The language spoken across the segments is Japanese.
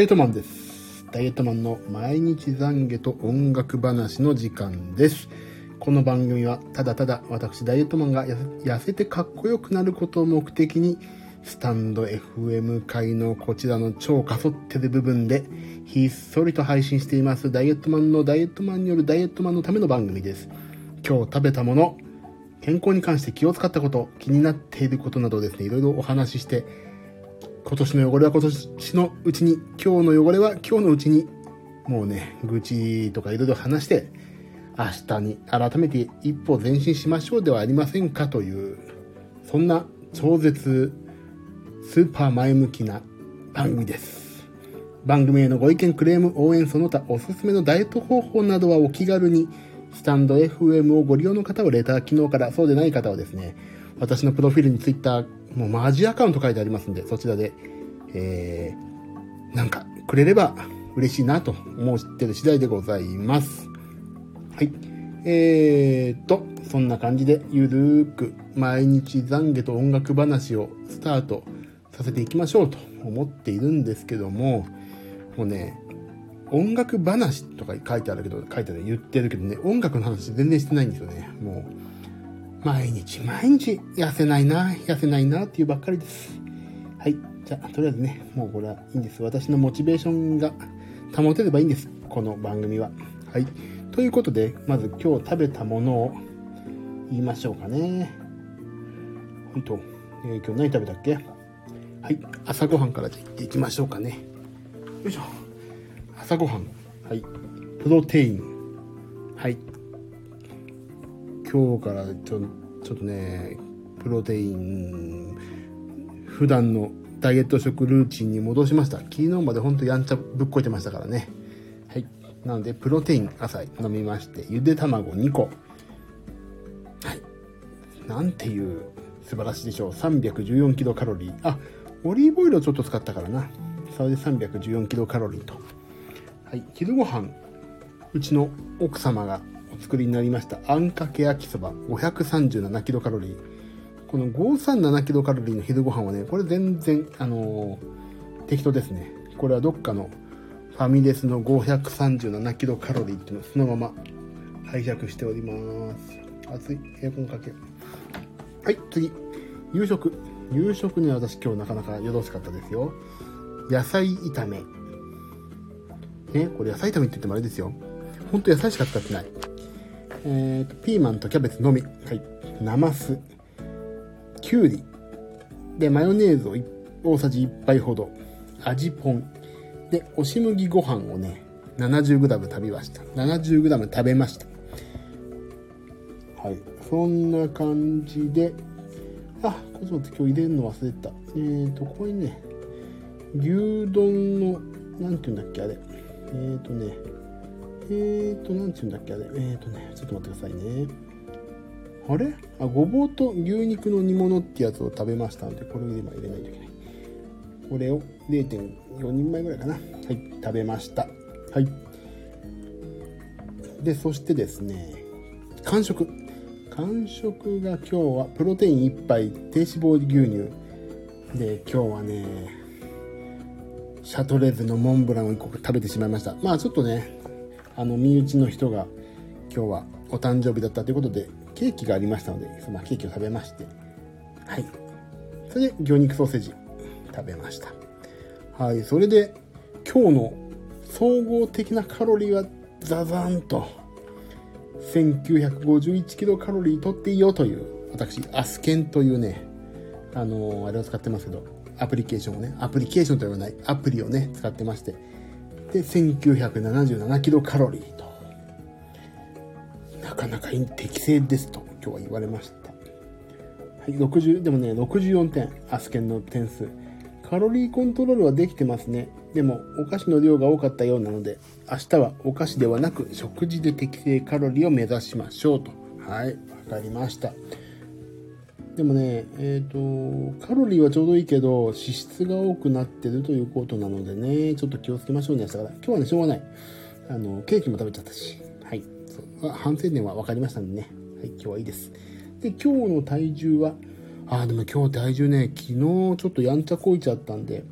エットマンです。ダイエットマンの毎日懺悔と音楽話の時間です。この番組はただただ私ダイエットマンが痩せてかっこよくなることを目的にスタンド FM 界のこちらの超かそってる部分でひっそりと配信していますダイエットマンのダイエットマンによるダイエットマンのための番組です。今日食べたもの、健康に関して気を使ったこと、気になっていることなどですね、いろいろお話しして、今年の汚れは今年のうちに、今日の汚れは今日のうちに、もうね、愚痴とかいろいろ話して、明日に改めて一歩前進しましょうではありませんかという、そんな超絶スーパー前向きな番組です。番組へのご意見、クレーム、応援、その他おすすめのダイエット方法などはお気軽に、スタンド FM をご利用の方はレター機能から、そうでない方はですね、私のプロフィールにツイッター、もうマジアカウント書いてありますんで、そちらで、えー、なんかくれれば嬉しいなと思ってる次第でございます。はい。えーと、そんな感じでゆるーく毎日懺悔と音楽話をスタートさせていきましょうと思っているんですけども、もうね、音楽話とか書いてあるけど、書いてある言ってるけどね、音楽の話全然してないんですよね。もう、毎日毎日痩せないな、痩せないなっていうばっかりです。はい。じゃあ、とりあえずね、もうこれはいいんです。私のモチベーションが保てればいいんです。この番組は。はい。ということで、まず今日食べたものを言いましょうかね。はいと、えー今日何食べたっけ？はい。朝ごはんからじゃ行っていきましょうかね。よいしょ。朝ごはん。はい。プロテイン。はい。今日からちょちょっとね、プロテイン、普段のダイエット食ルーチンに戻しました。昨日までほんとやんちゃぶっこいてましたからね。はい。なので、プロテイン朝飲みまして、ゆで卵2個。はい。なんていう素晴らしいでしょう。314キロカロリー。あ、オリーブオイルをちょっと使ったからな。それで314キロカロリーと。はい。昼ご飯、うちの奥様が作りになりましたあんかけ焼きそば537キロカロリー。この537キロカロリーの昼ご飯はね、これ全然、あのー適当ですね。これはどっかのファミレスの537キロカロリーっていうのをそのまま拝借しております。暑い。エアコンかけ。はい、次。夕食。夕食には私今日なかなかよろしかったですよ。野菜炒め。ね、これ野菜炒めって言ってもあれですよ。ほんと野菜しか使ってない。えーと、ピーマンとキャベツのみ。はい。ナマス。きゅうり。で、マヨネーズを大さじ1杯ほど。味ポン。で、押し麦ご飯をね、70g 食べました。70g 食べました。はい。そんな感じで、あ、こっち待って今日入れるの忘れた。えーと、ここにね、牛丼の、なんて言うんだっけ、あれ。えーとね、えーと、なんて言うんだっけ、あれ。えーとね、ちょっと待ってくださいね。あれ？あ、ごぼうと牛肉の煮物ってやつを食べましたので、これを今入れないといけない。これを0.4人前ぐらいかな。はい、食べました。はい。で、そしてですね、完食。完食が今日はプロテイン1杯、低脂肪牛乳。で、今日はね、シャトレーゼのモンブランを1個食べてしまいました。まあちょっとね、あの、身内の人が今日はお誕生日だったということで、ケーキがありましたので、そのケーキを食べまして、はい。それで、魚肉ソーセージ食べました。はい。それで、今日の総合的なカロリーは、ザザンと、1951キロカロリー取っていいよという、私、アスケンというね、あのーあれを使ってますけど、アプリケーションをね、アプリケーションとは言わない、アプリをね、使ってまして、で、1977キロカロリーと、なかなか適正ですと、今日は言われました。はい、60、でもね、64点、アスケンの点数。カロリーコントロールはできてますね。でも、お菓子の量が多かったようなので、明日はお菓子ではなく、食事で適正カロリーを目指しましょうと。はい、わかりました。でもね、えっ、と、カロリーはちょうどいいけど、脂質が多くなってるということなのでね、ちょっと気をつけましょうね、明日から。今日はね、しょうがない。あの、ケーキも食べちゃったし。はい。そう反省点は分かりましたんでね。はい、今日はいいです。で、今日の体重は、ああ、でも今日体重ね、昨日ちょっとやんちゃこいちゃったんで、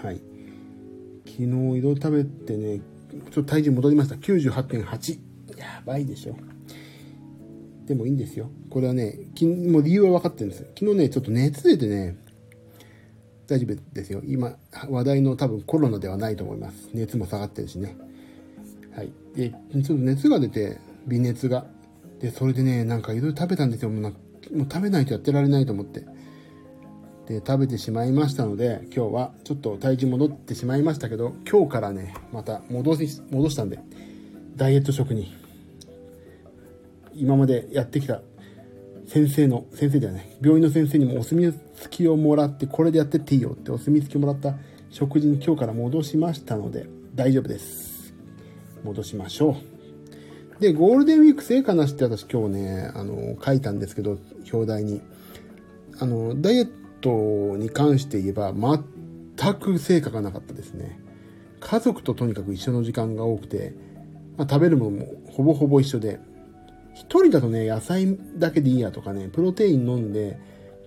はい。昨日いろいろ食べてね、ちょっと体重戻りました。98.8。やばいでしょ。でもいいんですよ。これはね、きもう理由は分かってるんです。昨日ね、ちょっと熱出てね、大丈夫ですよ。今、話題の多分コロナではないと思います。熱も下がってるしね。はい。で、ちょっと熱が出て、微熱が。で、それでね、なんかいろいろ食べたんですよ。もう食べないとやってられないと思って。で、食べてしまいましたので、今日はちょっと体重戻ってしまいましたけど、今日からね、また戻し、戻したんで、ダイエット食に、今までやってきた先生の、先生ではない、病院の先生にもお墨付きをもらって、これでやってっていいよってお墨付きをもらった食事に今日から戻しましたので、大丈夫です。戻しましょう。で、ゴールデンウィーク成果なしって私今日ね、あの、書いたんですけど、表題に。あの、ダイエットに関して言えば、全く成果がなかったですね。家族ととにかく一緒の時間が多くて、まあ、食べるものもほぼほぼ一緒で、一人だとね、野菜だけでいいやとかね、プロテイン飲んで、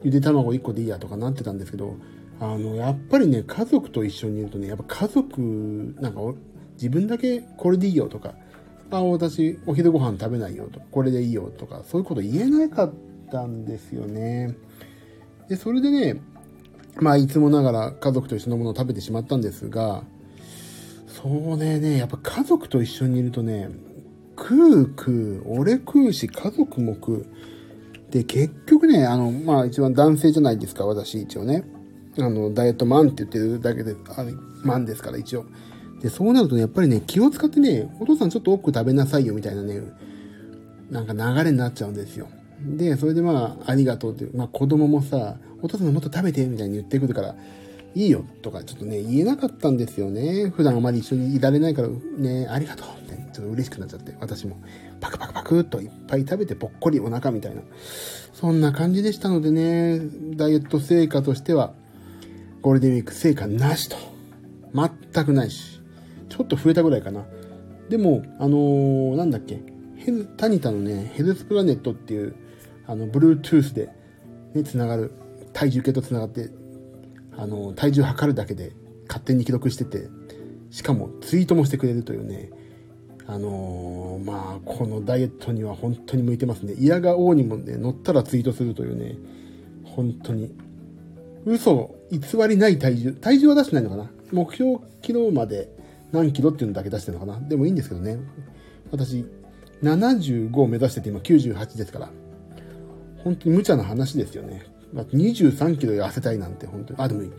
ゆで卵1個でいいやとかなってたんですけど、あの、やっぱりね、家族と一緒にいるとね、やっぱ家族、なんか、自分だけこれでいいよとか、あ、私、お昼ご飯食べないよとか、これでいいよとか、そういうこと言えなかったんですよね。で、それでね、まあ、いつもながら家族と一緒のものを食べてしまったんですが、そうね、ね、やっぱ家族と一緒にいるとね、食う食う、俺食うし、家族も食う。で、結局ね、あの、まあ一番男性じゃないですか、私一応ね。あの、ダイエットマンって言ってるだけで、あマンですから一応。で、そうなるとね、やっぱりね、気を使ってね、お父さんちょっと多く食べなさいよみたいなね、なんか流れになっちゃうんですよ。で、それでまあ、ありがとうって、まあ子供もさ、お父さんもっと食べてみたいに言ってくるから、いいよとかちょっとね、言えなかったんですよね。普段あまり一緒にいられないから、ね、ありがとうって、ちょっと嬉しくなっちゃって、私もパクパクパクっといっぱい食べてぽっこりお腹みたいな。そんな感じでしたのでね、ダイエット成果としては、ゴールデンウィーク成果なしと。全くないし。ちょっと増えたぐらいかな。でも、あのー、なんだっけ、ヘル、タニタのね、ヘルスプラネットっていう、あの、Bluetooth で、ね、つながる、体重計とつながって、あの、体重測るだけで勝手に記録してて、しかもツイートもしてくれるというね、あのー、まあ、このダイエットには本当に向いてますね。嫌が王にもね、乗ったらツイートするというね、本当に。嘘、偽りない体重。体重は出してないのかな？目標キロまで何キロっていうのだけ出してるのかな？でもいいんですけどね。私、75を目指してて今98ですから。本当に無茶な話ですよね。23キロ痩せたいなんて本当に。あ、でもいい。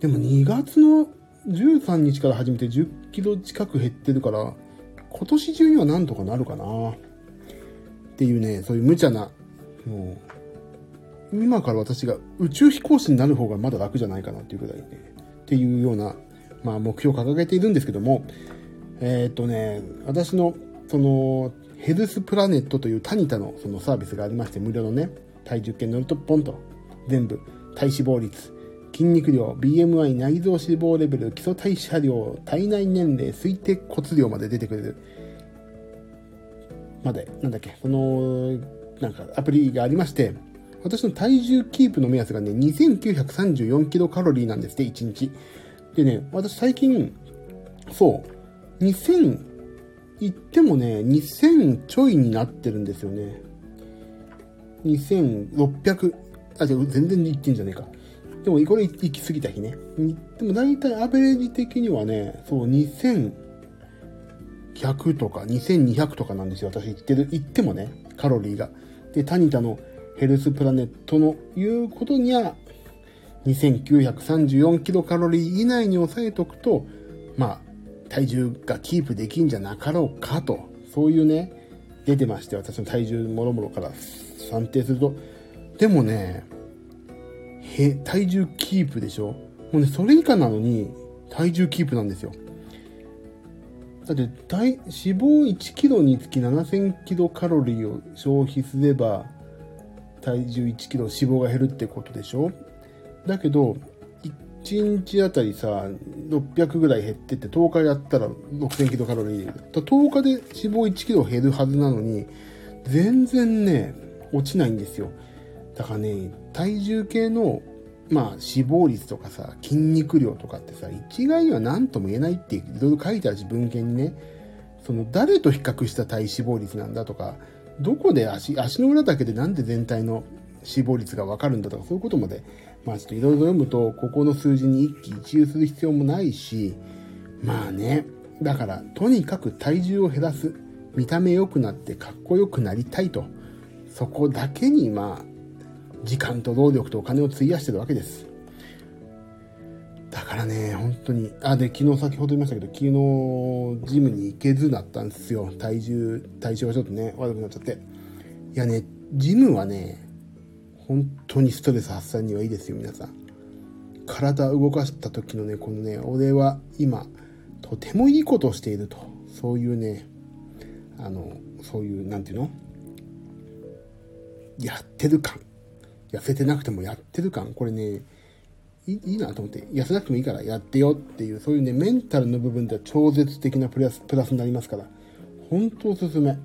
でも2月の13日から始めて10キロ近く減ってるから、今年中にはなんとかなるかな。っていうね、そういう無茶な、もう、今から私が宇宙飛行士になる方がまだ楽じゃないかなっていうぐらいね、っていうような、まあ目標を掲げているんですけども、えー、っとね、私の、その、ヘルスプラネットというタニタのそのサービスがありまして、無料のね、体重計乗るとポンと、全部、体脂肪率、筋肉量、BMI、内臓脂肪レベル、基礎代謝量、体内年齢、推定骨量まで出てくれる。まで、なんだっけ、その、なんかアプリがありまして、私の体重キープの目安がね、2934キロカロリーなんですって、1日。でね、私最近、そう、2000、言ってもね、2000ちょいになってるんですよね。2600、あ、じゃ全然言ってんじゃねえか。でも、これ行き過ぎた日ね。でも、大体アベレージ的にはね、そう、2100とか2200とかなんですよ。私言ってる、言ってもね、カロリーが。で、タニタのヘルスプラネットの言うことには、2934キロカロリー以内に抑えとくと、まあ、体重がキープできんじゃなかろうかと、そういうね、出てまして、私の体重もろもろから算定すると。でもね、へ、体重キープでしょ？もうね、それ以下なのに、体重キープなんですよ。だって、体、脂肪1キロにつき7000キロカロリーを消費すれば、体重1キロ脂肪が減るってことでしょ？だけど、1日あたりさ、600ぐらい減ってって10日やったら6000キロカロリー。10日で脂肪1キロ減るはずなのに、全然ね、落ちないんですよ。だからね、体重計の、まあ、死亡率とかさ、筋肉量とかってさ、一概には何とも言えないっていろいろ書いてあるし、文献にね、その誰と比較した体脂肪率なんだとか、どこで足、足の裏だけでなんで全体の死亡率がわかるんだとか、そういうことまで、まあちょっといろいろ読むと、ここの数字に一喜一憂する必要もないし、まあね、だから、とにかく体重を減らす。見た目良くなってかっこよくなりたいと。そこだけに、まあ、時間と労力とお金を費やしてるわけです。だからね、本当に、あ、で、昨日先ほど言いましたけど、昨日、ジムに行けずだったんですよ。体重、体調がちょっとね、悪くなっちゃって。いやね、ジムはね、本当にストレス発散にはいいですよ、皆さん。体動かした時のね、このね、俺は今、とてもいいことをしていると。そういうね、あの、そういう、なんていうの？やってる感。痩せてなくてもやってる感。これね、いいいなと思って、痩せなくてもいいからやってよっていう、そういうね、メンタルの部分では超絶的なプラス、プラスになりますから、本当おすすめ。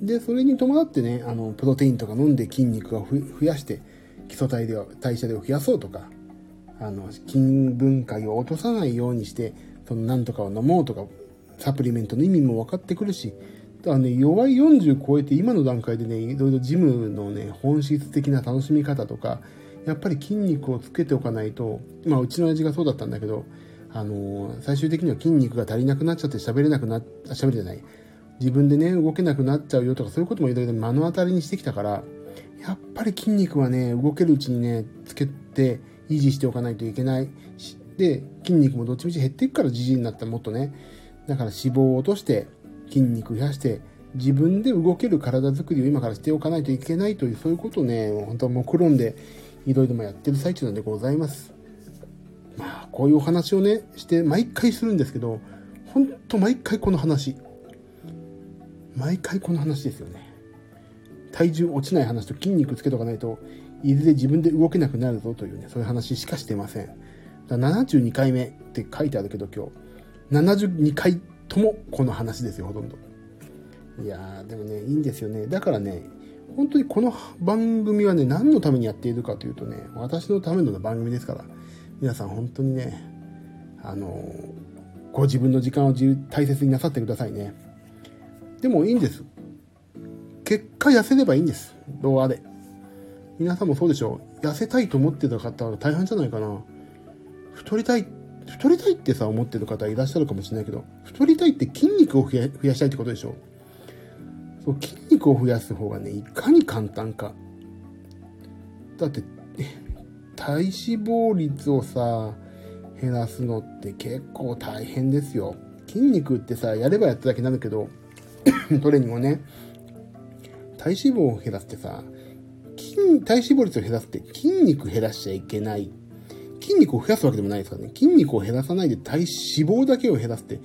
で、それに伴ってね、あの、プロテインとか飲んで筋肉を増やして、基礎体では、代謝量を増やそうとか、あの、筋分解を落とさないようにして、そのなんとかを飲もうとか、サプリメントの意味も分かってくるし、だからね、弱い40超えて今の段階でね、いろいろジムのね、本質的な楽しみ方とか、やっぱり筋肉をつけておかないと、まあうちの親父がそうだったんだけど、あのー、最終的には筋肉が足りなくなっちゃって喋れなくなっ、喋れない。自分でね、動けなくなっちゃうよとか、そういうこともいろいろ目の当たりにしてきたから、やっぱり筋肉はね、動けるうちにね、つけて維持しておかないといけない。で、筋肉もどっちみち減っていくからじじいになったらもっとね、だから脂肪を落として筋肉増やして自分で動ける体づくりを今からしておかないといけないというそういうことをね、本当は目論んでいろいろやってる最中なんでございます。まあ、こういうお話をね、して毎回するんですけど、ほんと毎回この話。毎回この話ですよね。体重落ちない話と筋肉つけとかないと、いずれ自分で動けなくなるぞというね、そういう話しかしてません。だ72回目って書いてあるけど今日、72回ともこの話ですよ、ほとんど。いやー、でもね、いいんですよね。だからね、本当にこの番組はね、何のためにやっているかというとね、私のための番組ですから、皆さん本当にね、あのご自分の時間を大切になさってくださいね。でもいいんです。結果痩せればいいんです。動画で。皆さんもそうでしょう。痩せたいと思ってた方は大変じゃないかな。太りたい、太りたいってさ、思ってる方いらっしゃるかもしれないけど、太りたいって筋肉を増やしたいってことでしょそう筋肉を増やす方がね、いかに簡単か。だって、体脂肪率をさ、減らすのって結構大変ですよ。筋肉ってさ、やればやっただけになるけど、トレーニングをね、体脂肪を減らすってさ、筋、体脂肪率を減らすって筋肉減らしちゃいけない。筋肉を増やすわけでもないですからね。筋肉を減らさないで体脂肪だけを減らすって、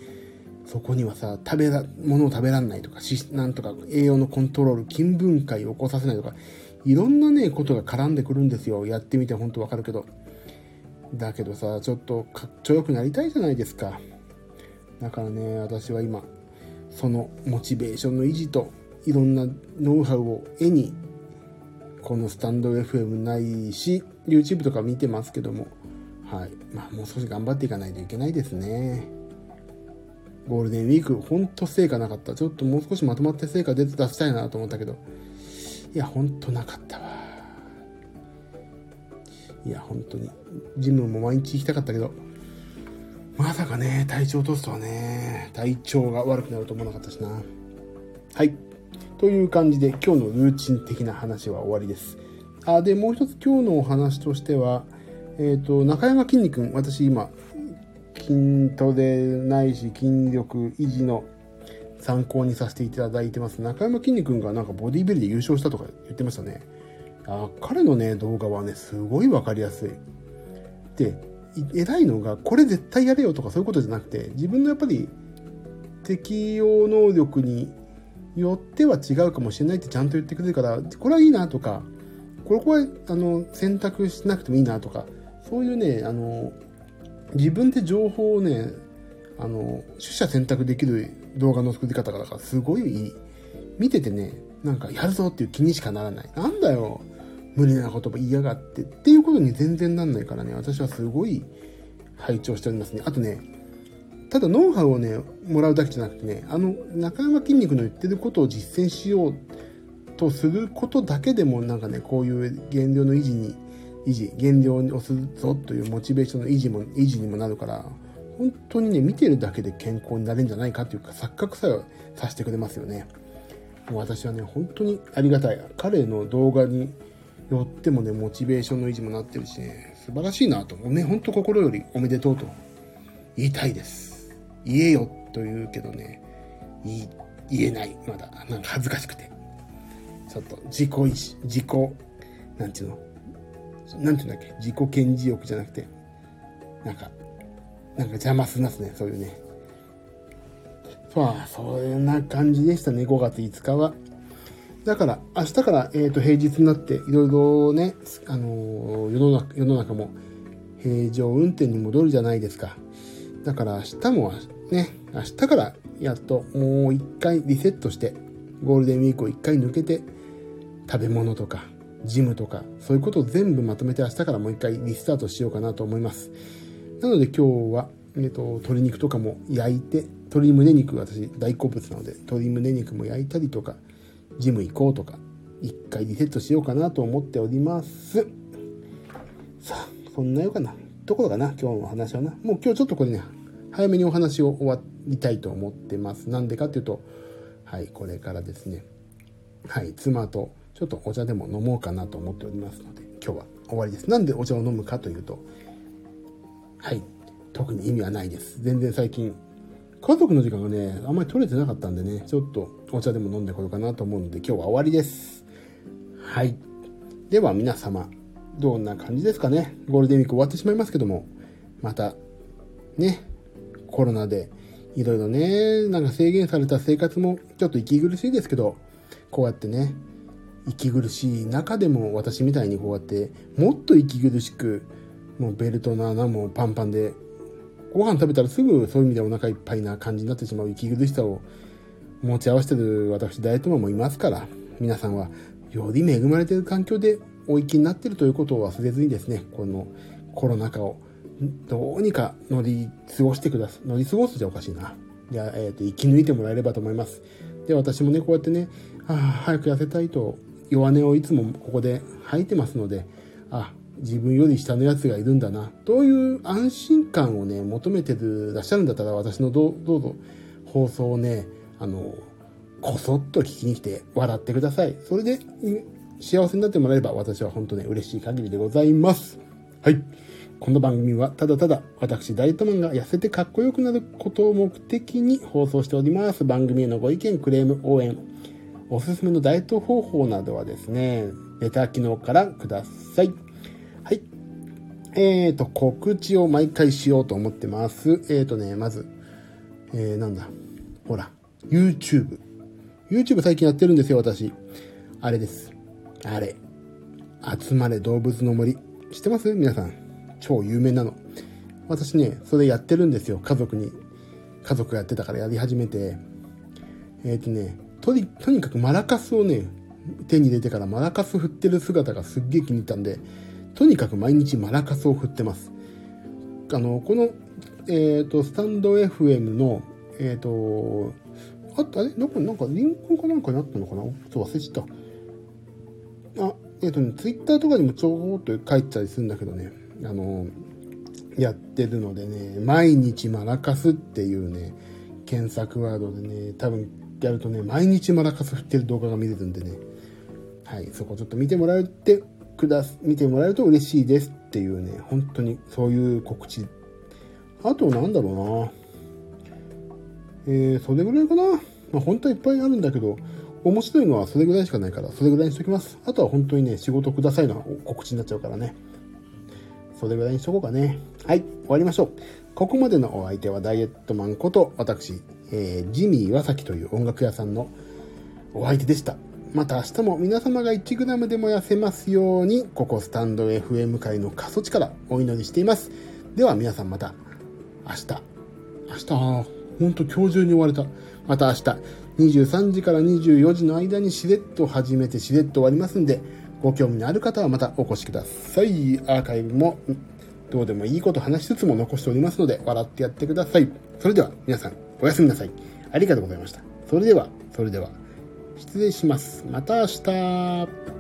そこにはさ、食べら、ものを食べらんないとか、し、なんとか栄養のコントロール、筋分解を起こさせないとか、いろんなね、ことが絡んでくるんですよ。やってみてほんとわかるけど。だけどさ、ちょっとかっちょよくなりたいじゃないですか。だからね、私は今、そのモチベーションの維持と、いろんなノウハウを絵に、このスタンド FM ないし、YouTube とか見てますけども、はい。まあ、もう少し頑張っていかないといけないですね。ゴールデンウィーク、ほんと成果なかった。ちょっともう少しまとまって成果出て出したいなと思ったけど、いや、ほんとなかったわ。いや、本当に。ジムも毎日行きたかったけど、まさかね、体調落とすとはね、体調が悪くなると思わなかったしな。はい。という感じで、今日のルーチン的な話は終わりです。あ、で、もう一つ今日のお話としては、えっ、ー、と、中山きんに君、私今、筋トレないし筋力維持の参考にさせていただいてます。中山きんに君がなんかボディビルで優勝したとか言ってましたね。あ彼のね、動画はね、すごいわかりやすい。で、偉いのが、これ絶対やれよとかそういうことじゃなくて、自分のやっぱり適応能力によっては違うかもしれないってちゃんと言ってくれるから、これはいいなとか、これこれ、あの、選択しなくてもいいなとか、そういうね、あの、自分で情報をね、あの、取捨選択できる動画の作り方、だからすごいいい。見ててね、なんかやるぞっていう気にしかならない。なんだよ。無理な言葉言いやがってっていうことに全然なんないからね、私はすごい拝聴しておりますね。あとね、ただノウハウをね、もらうだけじゃなくてね、あの、中山筋肉の言ってることを実践しようとすることだけでも、なんかね、こういう減量の維持に、維持、減量をするぞというモチベーションの維持も、維持にもなるから、本当にね、見てるだけで健康になれるんじゃないかというか、錯覚さえさせてくれますよね。もう私はね、本当にありがたい。彼の動画によってもね、モチベーションの維持もなってるしね、素晴らしいなと。もうね、本当心よりおめでとうと言いたいです。言えよと言うけどね、言えない。まだ。なんか恥ずかしくて。ちょっと自己意志、自己、なんていうの？なんていうんだっけ？自己顕示欲じゃなくて、なんか、なんか邪魔すなすね、そういうね。まあ、そんな感じでしたね、5月5日は。だから、明日から、えっ、ー、と、平日になって、いろいろね、あのー、世の中、世の中も平常運転に戻るじゃないですか。だから明日もね、明日からやっともう一回リセットして、ゴールデンウィークを一回抜けて、食べ物とか、ジムとか、そういうことを全部まとめて明日からもう一回リスタートしようかなと思います。なので今日は、えっ、ー、と、鶏肉とかも焼いて、鶏胸肉私大好物なので、鶏胸肉も焼いたりとか、ジム行こうとか、一回リセットしようかなと思っております。さあ、そんなようかな。ところかな、今日の話はな。もう今日ちょっとこれね、早めにお話を終わりたいと思ってます。なんでかっていうと、はい、これからですね、はい、妻とちょっとお茶でも飲もうかなと思っておりますので、今日は終わりです。なんでお茶を飲むかというと、はい、特に意味はないです。全然最近家族の時間がね、あんまり取れてなかったんでね、ちょっとお茶でも飲んでこようかなと思うので、今日は終わりです。はい。では皆様、どんな感じですかね？ゴールデンウィーク終わってしまいますけども、また、ね、コロナで、いろいろね、なんか制限された生活もちょっと息苦しいですけど、こうやってね、息苦しい中でも私みたいにこうやってもっと息苦しくもうベルトの穴もパンパンでご飯食べたらすぐそういう意味でお腹いっぱいな感じになってしまう息苦しさを持ち合わせてる私ダイエットマンもいますから、皆さんはより恵まれている環境でお生きになっているということを忘れずにですね、このコロナ禍をどうにか乗り過ごしてください。乗り過ごすじゃおかしいな。いや、えっ、ー、と、生き抜いてもらえればと思います。で、私もね、こうやってね、ああ、早く痩せたいと弱音をいつもここで吐いてますので、あ、自分より下のやつがいるんだな、という安心感をね、求めてらっしゃるんだったら、私のどどうぞ放送をね、あの、こそっと聞きに来て笑ってください。それで、幸せになってもらえれば私は本当ね、嬉しい限りでございます。はい。この番組はただただ私ダイエットマンが痩せてかっこよくなることを目的に放送しております。番組へのご意見、クレーム、応援、おすすめのダイエット方法などはですね、レター機能からください。えっ、ー、と、告知を毎回しようと思ってます。えっ、ー、とね、まず、えー、なんだ。ほら、YouTube。YouTube 最近やってるんですよ、私。あれです。あれ。集まれ動物の森。知ってます？皆さん。超有名なの。私ね、それやってるんですよ。家族に。家族やってたからやり始めて。えっ、ー、とね、とに、とにかくマラカスをね、手に入れてからマラカス振ってる姿がすっげえ気に入ったんで、とにかく毎日マラカスを振ってます。あの、この、えっ、ー、と、スタンド FM の、えっ、ー、と、あったね、どこ、なんかリンクかなんかにあったのかな？そう忘れちゃった。あ、えっ、ー、とね、ツイッターとかにもちょっと書いてたりするんだけどね、あの、やってるのでね、毎日マラカスっていうね、検索ワードでね、多分やるとね、毎日マラカス振ってる動画が見れるんでね、はい、そこちょっと見てもらうってくだ見てもらえると嬉しいですっていうね、本当にそういう告知。あとなんだろうなえー、それぐらいかなまあ本当はいっぱいあるんだけど、面白いのはそれぐらいしかないから、それぐらいにしときます。あとは本当にね、仕事くださいの告知になっちゃうからね。それぐらいにしとこうかね。はい、終わりましょう。ここまでのお相手はダイエットマンこと私、えー、ジミー岩崎という音楽屋さんのお相手でした。また明日も皆様が 1g でも痩せますように、ここスタンド FM 界の過疎地からお祈りしています。では皆さんまた明日、明日、ほんと今日中に終われた。また明日、23時から24時の間にしれっと始めてしれっと終わりますんで、ご興味のある方はまたお越しください。アーカイブもどうでもいいこと話しつつも残しておりますので、笑ってやってください。それでは皆さん、おやすみなさい。ありがとうございました。それでは、それでは、失礼します。また明日。